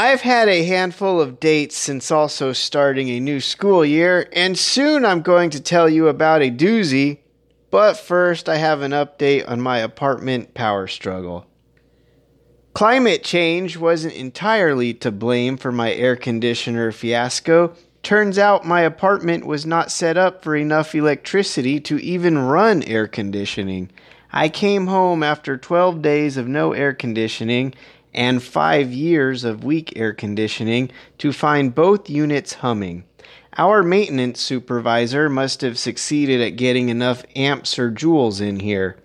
I've had a handful of dates since also starting a new school year, and soon I'm going to tell you about a doozy. But first, I have an update on my apartment power struggle. Climate change wasn't entirely to blame for my air conditioner fiasco. Turns out my apartment was not set up for enough electricity to even run air conditioning. I came home after 12 days of no air conditioning and five years of weak air conditioning to find both units humming. Our maintenance supervisor must have succeeded at getting enough amps or joules in here.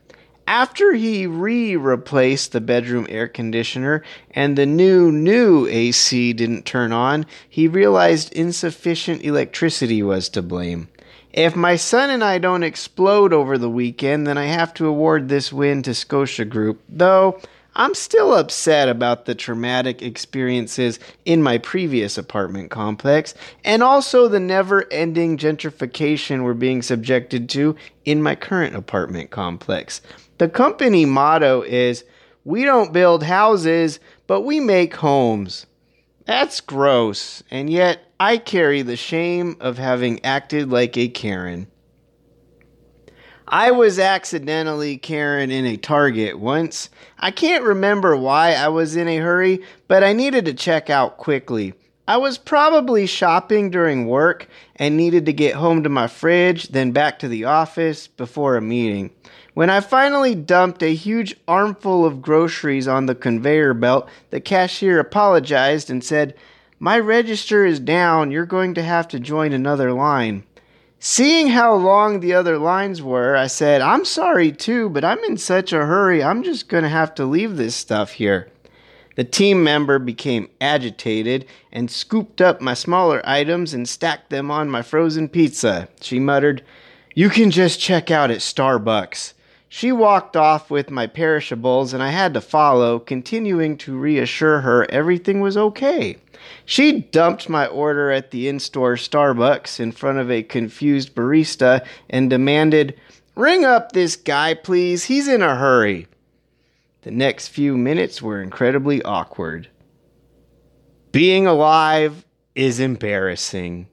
After he re replaced the bedroom air conditioner and the new, new AC didn't turn on, he realized insufficient electricity was to blame. If my son and I don't explode over the weekend, then I have to award this win to Scotia Group, though I'm still upset about the traumatic experiences in my previous apartment complex and also the never ending gentrification we're being subjected to in my current apartment complex. The company motto is We don't build houses, but we make homes. That's gross, and yet I carry the shame of having acted like a Karen. I was accidentally Karen in a Target once. I can't remember why I was in a hurry, but I needed to check out quickly. I was probably shopping during work and needed to get home to my fridge, then back to the office before a meeting. When I finally dumped a huge armful of groceries on the conveyor belt, the cashier apologized and said, My register is down. You're going to have to join another line. Seeing how long the other lines were, I said, I'm sorry too, but I'm in such a hurry, I'm just going to have to leave this stuff here. The team member became agitated and scooped up my smaller items and stacked them on my frozen pizza. She muttered, You can just check out at Starbucks. She walked off with my perishables, and I had to follow, continuing to reassure her everything was okay. She dumped my order at the in store Starbucks in front of a confused barista and demanded, Ring up this guy, please. He's in a hurry. The next few minutes were incredibly awkward. Being alive is embarrassing.